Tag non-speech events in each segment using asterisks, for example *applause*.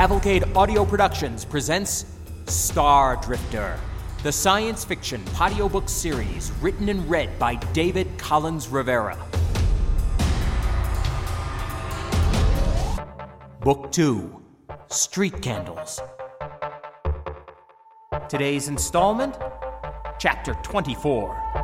Cavalcade Audio Productions presents Star Drifter, the science fiction patio audiobook series written and read by David Collins Rivera. Book 2 Street Candles. Today's installment, Chapter 24.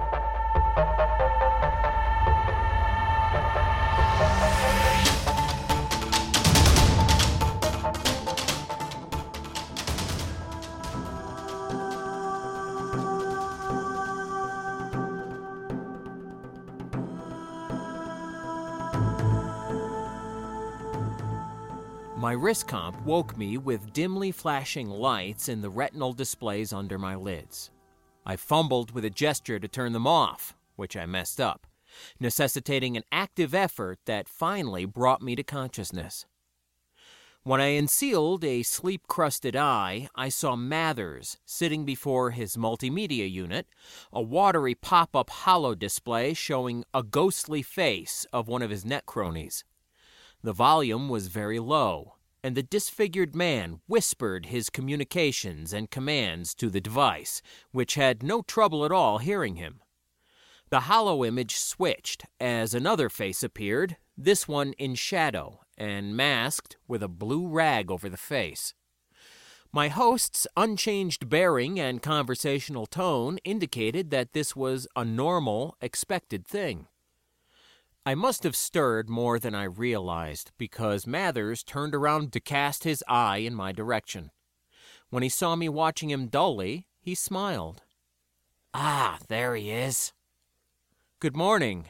Wrist comp woke me with dimly flashing lights in the retinal displays under my lids. I fumbled with a gesture to turn them off, which I messed up, necessitating an active effort that finally brought me to consciousness. When I unsealed a sleep crusted eye, I saw Mathers sitting before his multimedia unit, a watery pop up holo display showing a ghostly face of one of his net cronies. The volume was very low, and the disfigured man whispered his communications and commands to the device, which had no trouble at all hearing him. The holo image switched as another face appeared, this one in shadow and masked with a blue rag over the face. My host's unchanged bearing and conversational tone indicated that this was a normal, expected thing. I must have stirred more than I realized because Mathers turned around to cast his eye in my direction. When he saw me watching him dully, he smiled. Ah, there he is. Good morning,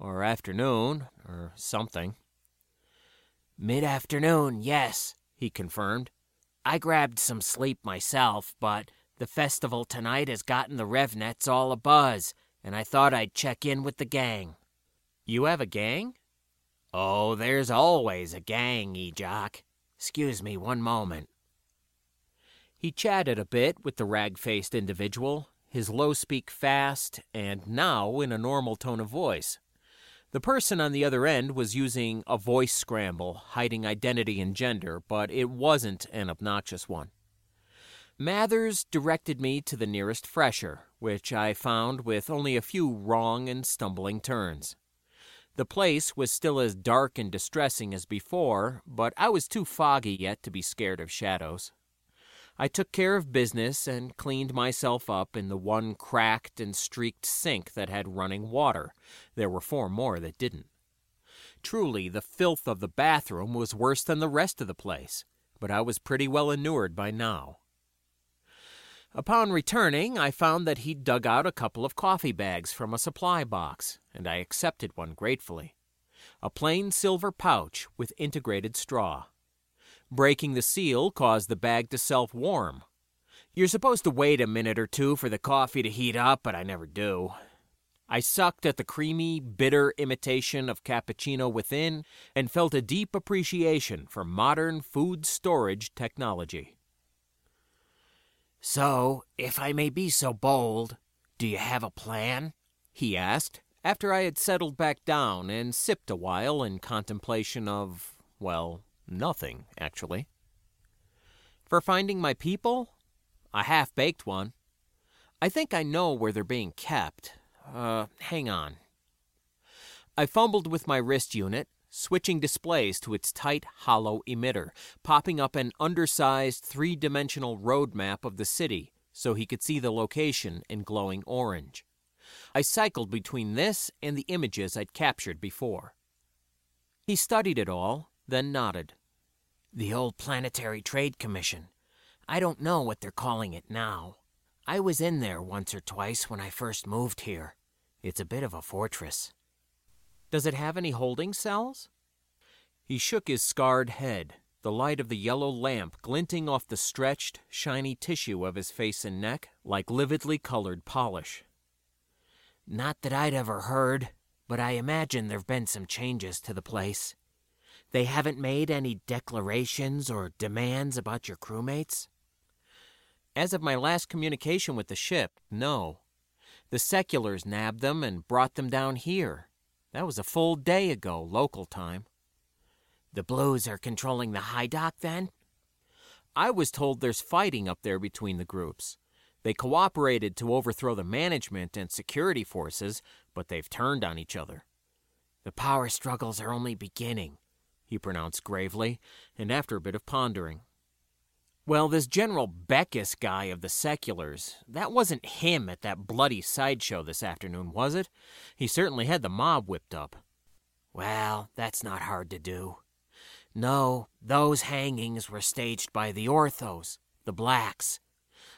or afternoon, or something. Mid afternoon, yes, he confirmed. I grabbed some sleep myself, but the festival tonight has gotten the RevNets all abuzz, and I thought I'd check in with the gang. You have a gang? Oh, there's always a gang, Ejoq. Excuse me one moment. He chatted a bit with the rag faced individual, his low speak fast, and now in a normal tone of voice. The person on the other end was using a voice scramble, hiding identity and gender, but it wasn't an obnoxious one. Mathers directed me to the nearest fresher, which I found with only a few wrong and stumbling turns. The place was still as dark and distressing as before, but I was too foggy yet to be scared of shadows. I took care of business and cleaned myself up in the one cracked and streaked sink that had running water. There were four more that didn't. Truly, the filth of the bathroom was worse than the rest of the place, but I was pretty well inured by now. Upon returning, I found that he'd dug out a couple of coffee bags from a supply box, and I accepted one gratefully. A plain silver pouch with integrated straw. Breaking the seal caused the bag to self warm. You're supposed to wait a minute or two for the coffee to heat up, but I never do. I sucked at the creamy, bitter imitation of cappuccino within and felt a deep appreciation for modern food storage technology. So, if I may be so bold, do you have a plan? he asked, after I had settled back down and sipped a while in contemplation of, well, nothing, actually. For finding my people? A half baked one. I think I know where they're being kept. Uh, hang on. I fumbled with my wrist unit, switching displays to its tight, holo emitter, popping up an undersized three dimensional road map of the city so he could see the location in glowing orange. I cycled between this and the images I'd captured before. He studied it all, then nodded. The old Planetary Trade Commission. I don't know what they're calling it now. I was in there once or twice when I first moved here. It's a bit of a fortress. Does it have any holding cells? He shook his scarred head, the light of the yellow lamp glinting off the stretched, shiny tissue of his face and neck like lividly colored polish. Not that I'd ever heard, but I imagine there've been some changes to the place. They haven't made any declarations or demands about your crewmates? As of my last communication with the ship, no. The seculars nabbed them and brought them down here. That was a full day ago, local time. The Blues are controlling the high dock then? I was told there's fighting up there between the groups. They cooperated to overthrow the management and security forces, but they've turned on each other. The power struggles are only beginning, he pronounced gravely, and after a bit of pondering. Well, this General Beckus guy of the seculars, that wasn't him at that bloody sideshow this afternoon, was it? He certainly had the mob whipped up. Well, that's not hard to do. No, those hangings were staged by the Orthos, the blacks.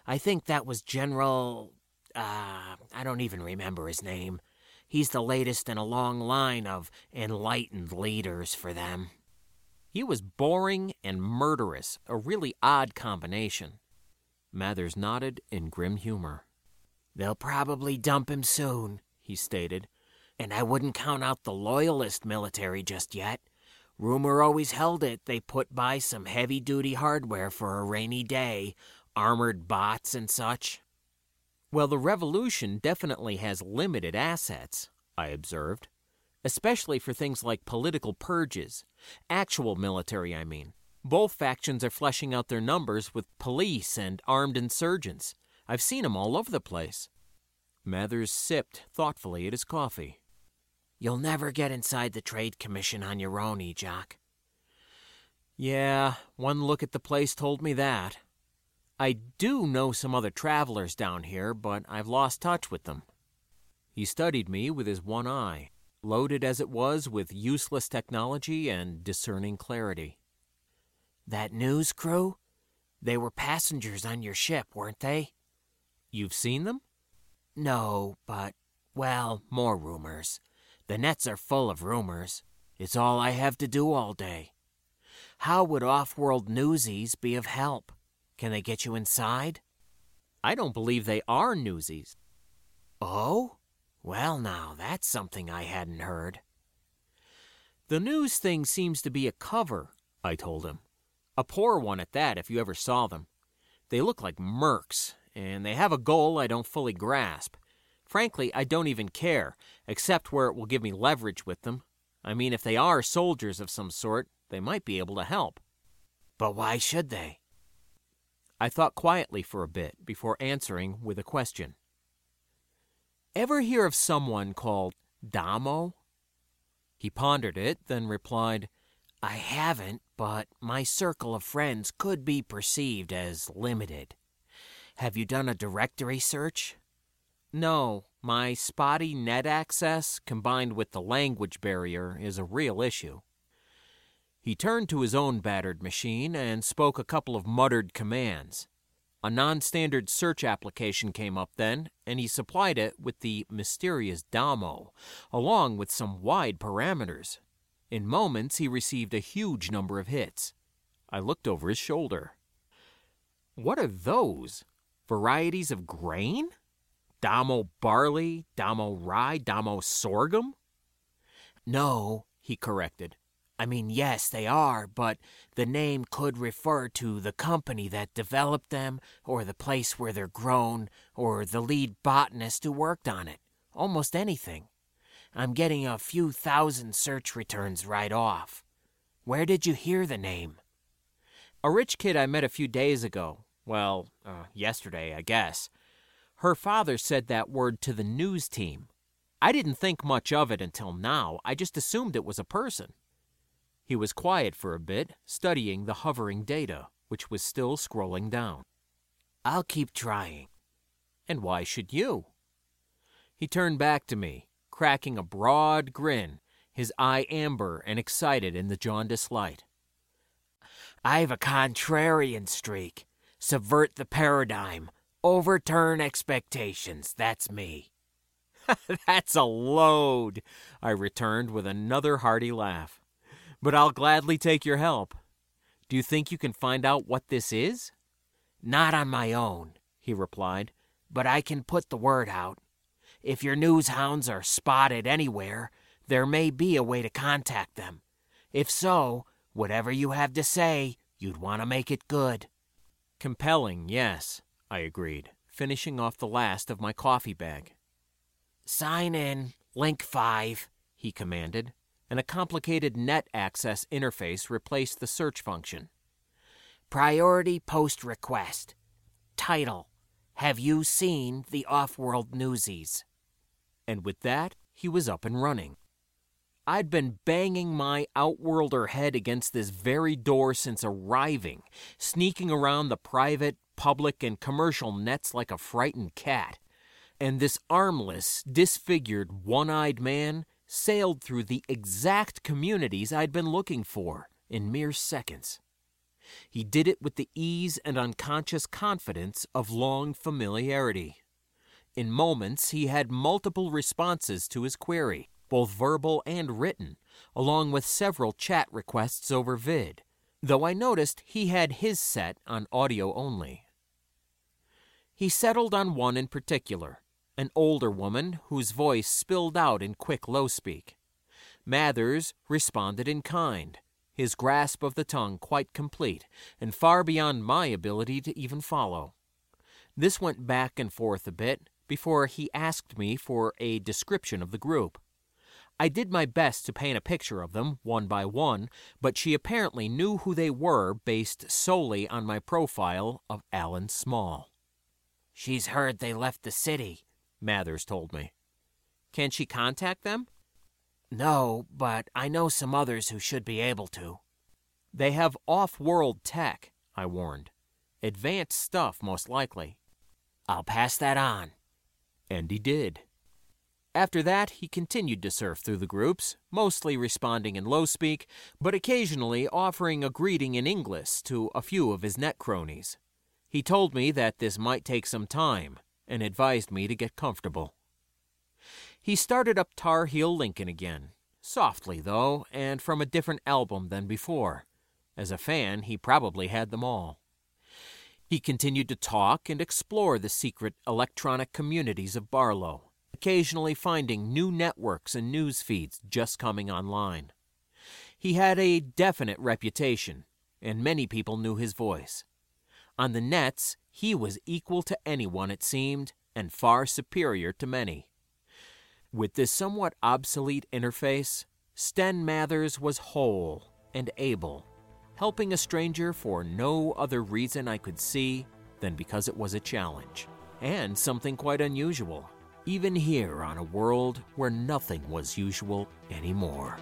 I think that was General. Uh, I don't even remember his name. He's the latest in a long line of enlightened leaders for them. He was boring and murderous, a really odd combination. Mathers nodded in grim humor. They'll probably dump him soon, he stated, and I wouldn't count out the loyalist military just yet. Rumor always held it they put by some heavy duty hardware for a rainy day, armored bots and such. Well, the revolution definitely has limited assets, I observed, especially for things like political purges. Actual military, I mean. Both factions are fleshing out their numbers with police and armed insurgents. I've seen 'em all over the place. Mathers sipped thoughtfully at his coffee. You'll never get inside the Trade Commission on your own, Ejoq. Yeah, one look at the place told me that. I do know some other travelers down here, but I've lost touch with them. He studied me with his one eye, loaded as it was with useless technology and discerning clarity. That news crew? They were passengers on your ship, weren't they? You've seen them? No, but, well, more rumors. The nets are full of rumors. It's all I have to do all day. How would off world newsies be of help? Can they get you inside? I don't believe they are newsies. Oh? Well, now, that's something I hadn't heard. The news thing seems to be a cover, I told him. A poor one at that, if you ever saw them. They look like mercs, and they have a goal I don't fully grasp. Frankly, I don't even care, except where it will give me leverage with them. I mean, if they are soldiers of some sort, they might be able to help. But why should they? I thought quietly for a bit before answering with a question. Ever hear of someone called Damo? He pondered it, then replied, I haven't, but my circle of friends could be perceived as limited. Have you done a directory search? No, my spotty net access combined with the language barrier is a real issue. He turned to his own battered machine and spoke a couple of muttered commands. A non standard search application came up then, and he supplied it with the mysterious Damo, along with some wide parameters. In moments, he received a huge number of hits. I looked over his shoulder. What are those? Varieties of grain? Damo barley, Damo rye, Damo sorghum? No, he corrected. I mean, yes, they are, but the name could refer to the company that developed them, or the place where they're grown, or the lead botanist who worked on it. Almost anything. I'm getting a few thousand search returns right off. Where did you hear the name? A rich kid I met a few days ago. Well, uh, yesterday, I guess. Her father said that word to the news team. I didn't think much of it until now. I just assumed it was a person. He was quiet for a bit, studying the hovering data, which was still scrolling down. I'll keep trying. And why should you? He turned back to me, cracking a broad grin, his eye amber and excited in the jaundiced light. I've a contrarian streak. Subvert the paradigm, Overturn expectations. That's me. *laughs* That's a load, I returned with another hearty laugh. But I'll gladly take your help. Do you think you can find out what this is? Not on my own, he replied, but I can put the word out. If your news hounds are spotted anywhere, there may be a way to contact them. If so, whatever you have to say, you'd want to make it good. Compelling, yes. I agreed, finishing off the last of my coffee bag. Sign in, link 5, he commanded, and a complicated net access interface replaced the search function. Priority post request. Title Have you seen the off world newsies? And with that, he was up and running. I'd been banging my outworlder head against this very door since arriving, sneaking around the private, public, and commercial nets like a frightened cat. And this armless, disfigured, one eyed man sailed through the exact communities I'd been looking for in mere seconds. He did it with the ease and unconscious confidence of long familiarity. In moments, he had multiple responses to his query, both verbal and written, along with several chat requests over vid, though I noticed he had his set on audio only. He settled on one in particular, an older woman whose voice spilled out in quick low speak. Mathers responded in kind, his grasp of the tongue quite complete and far beyond my ability to even follow. This went back and forth a bit before he asked me for a description of the group. I did my best to paint a picture of them, one by one, but she apparently knew who they were based solely on my profile of Alan Small. She's heard they left the city, Mathers told me. Can she contact them? No, but I know some others who should be able to. They have off world tech, I warned. Advanced stuff, most likely. I'll pass that on. And he did. After that, he continued to surf through the groups, mostly responding in low speak, but occasionally offering a greeting in English to a few of his net cronies. He told me that this might take some time and advised me to get comfortable. He started up Tar Heel Lincoln again, softly though, and from a different album than before. As a fan, he probably had them all. He continued to talk and explore the secret electronic communities of Barlow, occasionally finding new networks and news feeds just coming online. He had a definite reputation, and many people knew his voice. On the nets, he was equal to anyone, it seemed, and far superior to many. With this somewhat obsolete interface, Sten Mathers was whole and able, helping a stranger for no other reason I could see than because it was a challenge, and something quite unusual, even here on a world where nothing was usual anymore.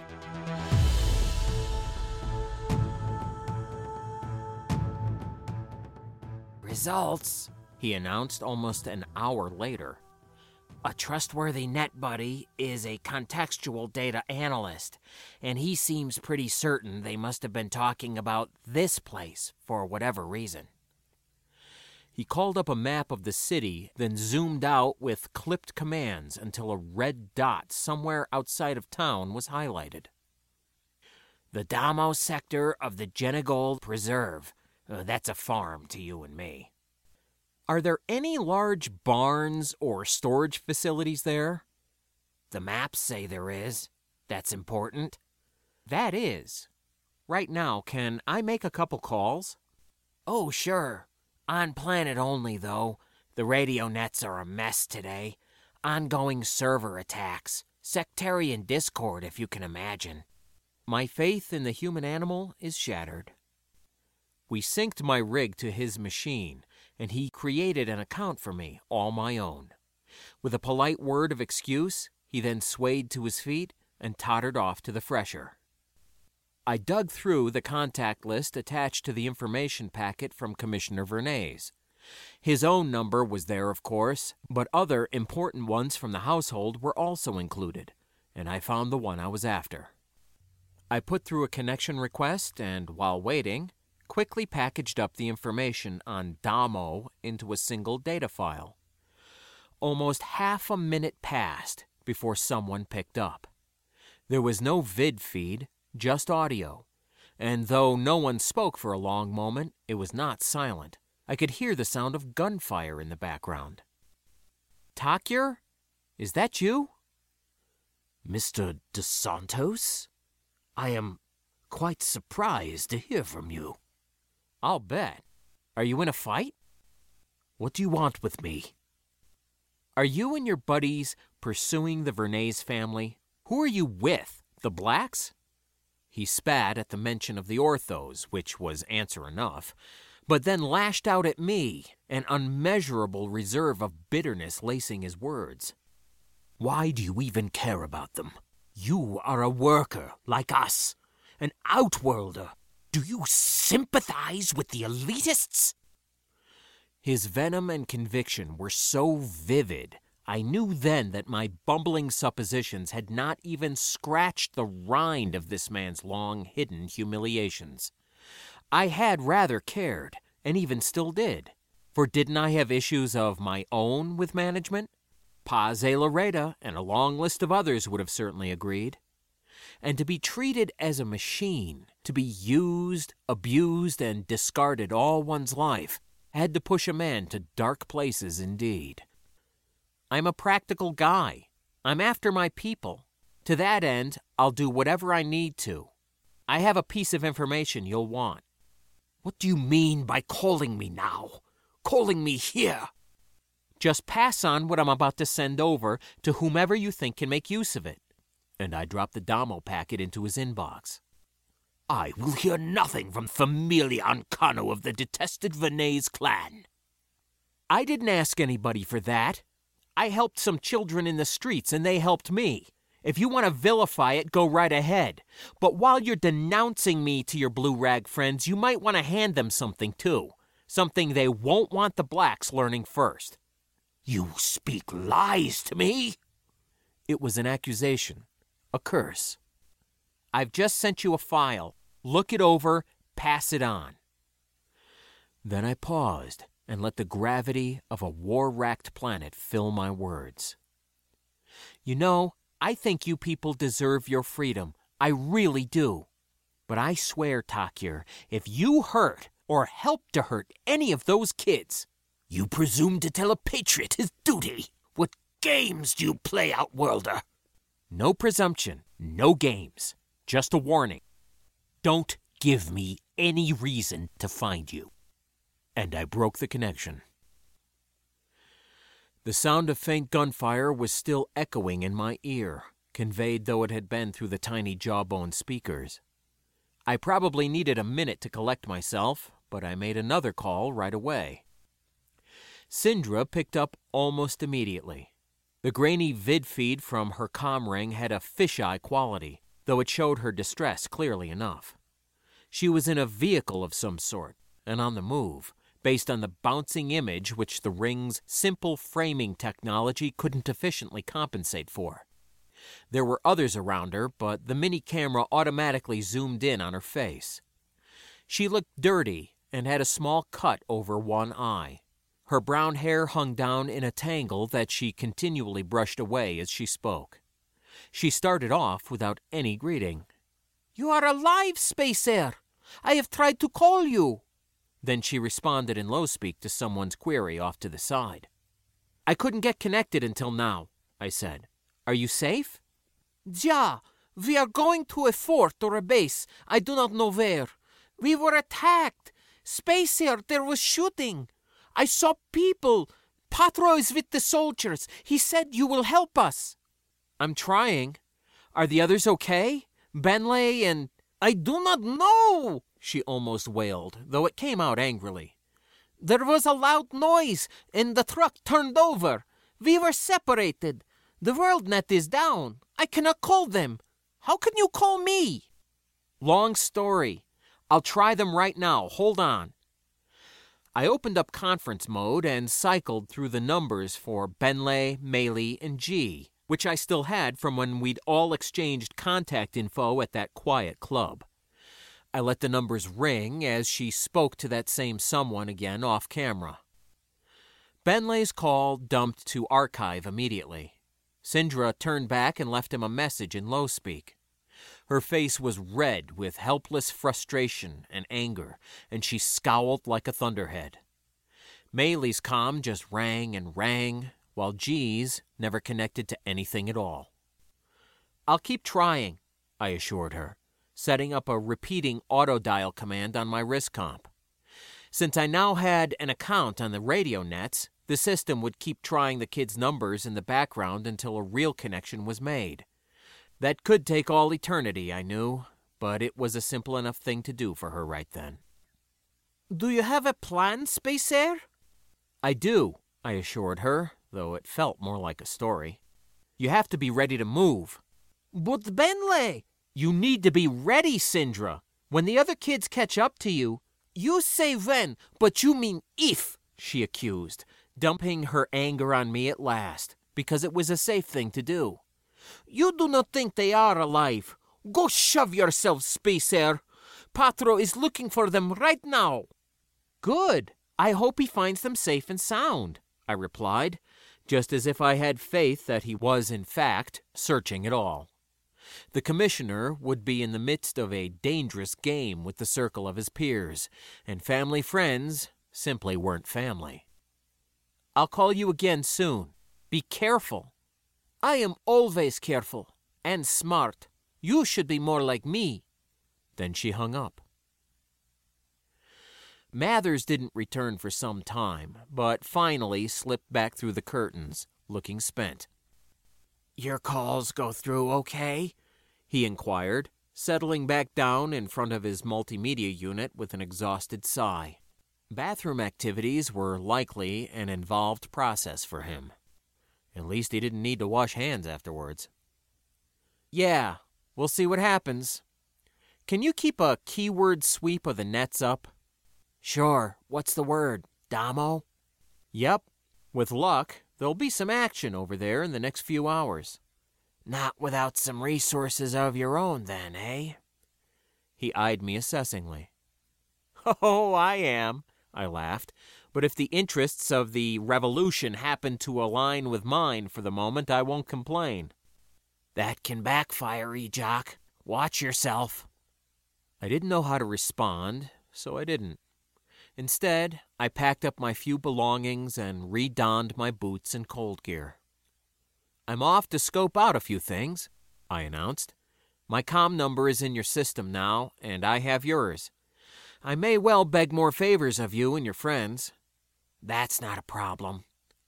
Results, he announced almost an hour later. A trustworthy net buddy is a contextual data analyst, and he seems pretty certain they must have been talking about this place for whatever reason. He called up a map of the city, then zoomed out with clipped commands until a red dot somewhere outside of town was highlighted. The Damo sector of the Genegold Preserve. Uh, that's a farm to you and me. Are there any large barns or storage facilities there? The maps say there is. That's important. That is. Right now, can I make a couple calls? Oh, sure. On planet only, though. The radio nets are a mess today. Ongoing server attacks. Sectarian discord, if you can imagine. My faith in the human animal is shattered. We synced my rig to his machine, and he created an account for me, all my own. With a polite word of excuse, he then swayed to his feet and tottered off to the fresher. I dug through the contact list attached to the information packet from Commissioner Vernays. His own number was there, of course, but other important ones from the household were also included, and I found the one I was after. I put through a connection request, and while waiting, quickly packaged up the information on Damo into a single data file. Almost half a minute passed before someone picked up. There was no vid feed, just audio, and though no one spoke for a long moment, it was not silent. I could hear the sound of gunfire in the background. Takyr? Is that you? Mr. De Santos? I am quite surprised to hear from you. I'll bet. Are you in a fight? What do you want with me? Are you and your buddies pursuing the Vernays family? Who are you with? The blacks? He spat at the mention of the orthos, which was answer enough, but then lashed out at me, an unmeasurable reserve of bitterness lacing his words. Why do you even care about them? You are a worker like us, an outworlder. Do you sympathize with the elitists? His venom and conviction were so vivid, I knew then that my bumbling suppositions had not even scratched the rind of this man's long hidden humiliations. I had rather cared, and even still did, for didn't I have issues of my own with management? Paz Lareda and a long list of others would have certainly agreed. And to be treated as a machine, to be used, abused, and discarded all one's life, had to push a man to dark places indeed. I'm a practical guy. I'm after my people. To that end, I'll do whatever I need to. I have a piece of information you'll want. What do you mean by calling me now? Calling me here? Just pass on what I'm about to send over to whomever you think can make use of it. And I dropped the Damo packet into his inbox. I will hear nothing from Familia Ancano of the detested Venez clan. I didn't ask anybody for that. I helped some children in the streets and they helped me. If you want to vilify it, go right ahead. But while you're denouncing me to your blue rag friends, you might want to hand them something too. Something they won't want the blacks learning first. You speak lies to me? It was an accusation, a curse. I've just sent you a file. Look it over, pass it on. Then I paused and let the gravity of a war racked planet fill my words. You know, I think you people deserve your freedom. I really do. But I swear, Takir, if you hurt or help to hurt any of those kids, you presume to tell a patriot his duty. What games do you play, Outworlder? No presumption, no games. Just a warning. Don't give me any reason to find you. And I broke the connection. The sound of faint gunfire was still echoing in my ear, conveyed though it had been through the tiny jawbone speakers. I probably needed a minute to collect myself, but I made another call right away. Sindra picked up almost immediately. The grainy vid feed from her com ring had a fisheye quality, though it showed her distress clearly enough. She was in a vehicle of some sort, and on the move, based on the bouncing image which the ring's simple framing technology couldn't efficiently compensate for. There were others around her, but the mini camera automatically zoomed in on her face. She looked dirty and had a small cut over one eye. Her brown hair hung down in a tangle that she continually brushed away as she spoke. She started off without any greeting. You are alive, Space Air! I have tried to call you. Then she responded in low speak to someone's query off to the side. I couldn't get connected until now, I said. Are you safe? Ja, we are going to a fort or a base. I do not know where. We were attacked. Space Air, there was shooting. I saw people. Patro is with the soldiers. He said you will help us. I'm trying. Are the others okay? Benley and. I do not know, she almost wailed, though it came out angrily. There was a loud noise, and the truck turned over. We were separated. The world net is down. I cannot call them. How can you call me? Long story. I'll try them right now. Hold on. I opened up conference mode and cycled through the numbers for Benley, Meili, and G, which I still had from when we'd all exchanged contact info at that quiet club. I let the numbers ring as she spoke to that same someone again off camera. Benley's call dumped to archive immediately. Sindra turned back and left him a message in low speak. Her face was red with helpless frustration and anger, and she scowled like a thunderhead. Meili's com just rang and rang, while G's never connected to anything at all. I'll keep trying, I assured her, setting up a repeating auto dial command on my wrist comp. Since I now had an account on the radio nets, the system would keep trying the kids' numbers in the background until a real connection was made. That could take all eternity, I knew, but it was a simple enough thing to do for her right then. Do you have a plan, Space Air? I do, I assured her, though it felt more like a story. You have to be ready to move. But Benley! You need to be ready, Sindra. When the other kids catch up to you, You say when, but you mean if. she accused, dumping her anger on me at last, because it was a safe thing to do. You do not think they are alive. Go shove yourself, Space Air. Patro is looking for them right now. Good. I hope he finds them safe and sound, I replied, just as if I had faith that he was, in fact, searching at all. The commissioner would be in the midst of a dangerous game with the circle of his peers, and family friends simply weren't family. I'll call you again soon. Be careful. I am always careful and smart. You should be more like me. Then she hung up. Mathers didn't return for some time, but finally slipped back through the curtains, looking spent. Your calls go through okay? He inquired, settling back down in front of his multimedia unit with an exhausted sigh. Bathroom activities were likely an involved process for him. At least he didn't need to wash hands afterwards. Yeah, we'll see what happens. Can you keep a keyword sweep of the nets up? Sure. What's the word? Damo? Yep. With luck, there'll be some action over there in the next few hours. Not without some resources of your own, then, eh? He eyed me assessingly. *laughs* Oh, I am, I laughed. But if the interests of the revolution happen to align with mine for the moment, I won't complain. That can backfire, Ejoq. Watch yourself. I didn't know how to respond, so I didn't. Instead, I packed up my few belongings and redonned my boots and cold gear. I'm off to scope out a few things, I announced. My com number is in your system now, and I have yours. I may well beg more favors of you and your friends. That's not a problem.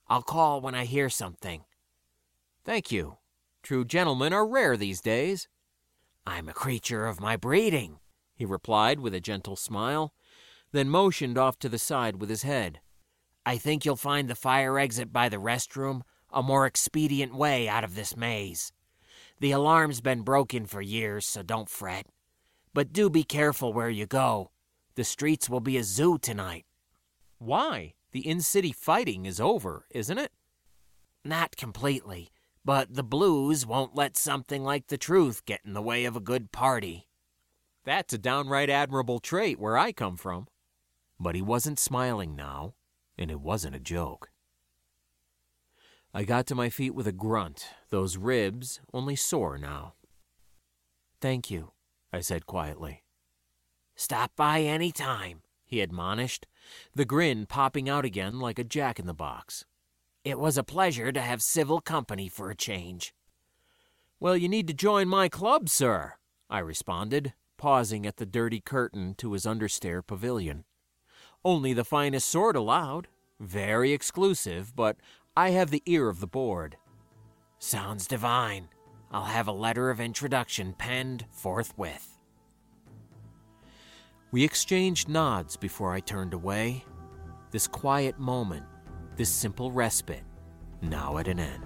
I'll call when I hear something. Thank you. True gentlemen are rare these days. I'm a creature of my breeding, he replied with a gentle smile, then motioned off to the side with his head. I think you'll find the fire exit by the restroom a more expedient way out of this maze. The alarm's been broken for years, so don't fret. But do be careful where you go. The streets will be a zoo tonight. Why? The in city fighting is over, isn't it? Not completely, but the blues won't let something like the truth get in the way of a good party. That's a downright admirable trait where I come from. But he wasn't smiling now, and it wasn't a joke. I got to my feet with a grunt, those ribs only sore now. Thank you, I said quietly. Stop by any time, he admonished, the grin popping out again like a jack in the box. It was a pleasure to have civil company for a change. Well, you need to join my club, sir, I responded, pausing at the dirty curtain to his understair pavilion. Only the finest sort allowed. Very exclusive, but I have the ear of the board. Sounds divine. I'll have a letter of introduction penned forthwith. We exchanged nods before I turned away. This quiet moment, this simple respite, now at an end.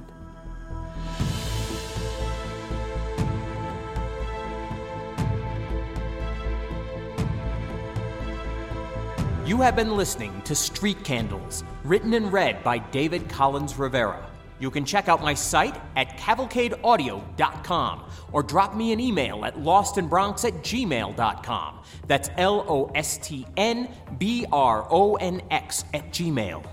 You have been listening to Street Candles, written and read by David Collins Rivera. You can check out my site at cavalcadeaudio.com or drop me an email at lostnbronx at gmail.com. That's L O S T N B R O N X at gmail.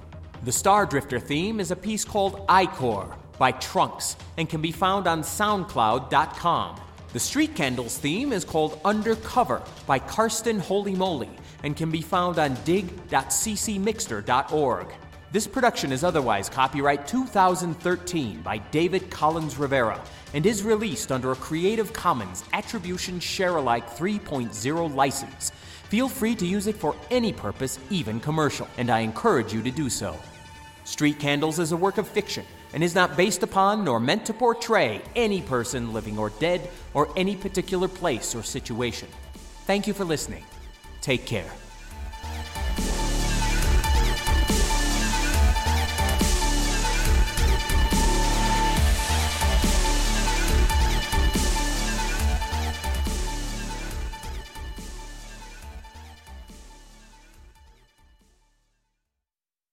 The Star Drifter theme is a piece called Icor by Trunks and can be found on SoundCloud.com. The Street Candles theme is called Undercover by Karsten Holy Moly and can be found on dig.ccmixter.org. This production is otherwise copyright 2013 by David Collins Rivera and is released under a Creative Commons Attribution Share Alike 3.0 license. Feel free to use it for any purpose, even commercial, and I encourage you to do so. Street Candles is a work of fiction and is not based upon nor meant to portray any person living or dead or any particular place or situation. Thank you for listening. Take care.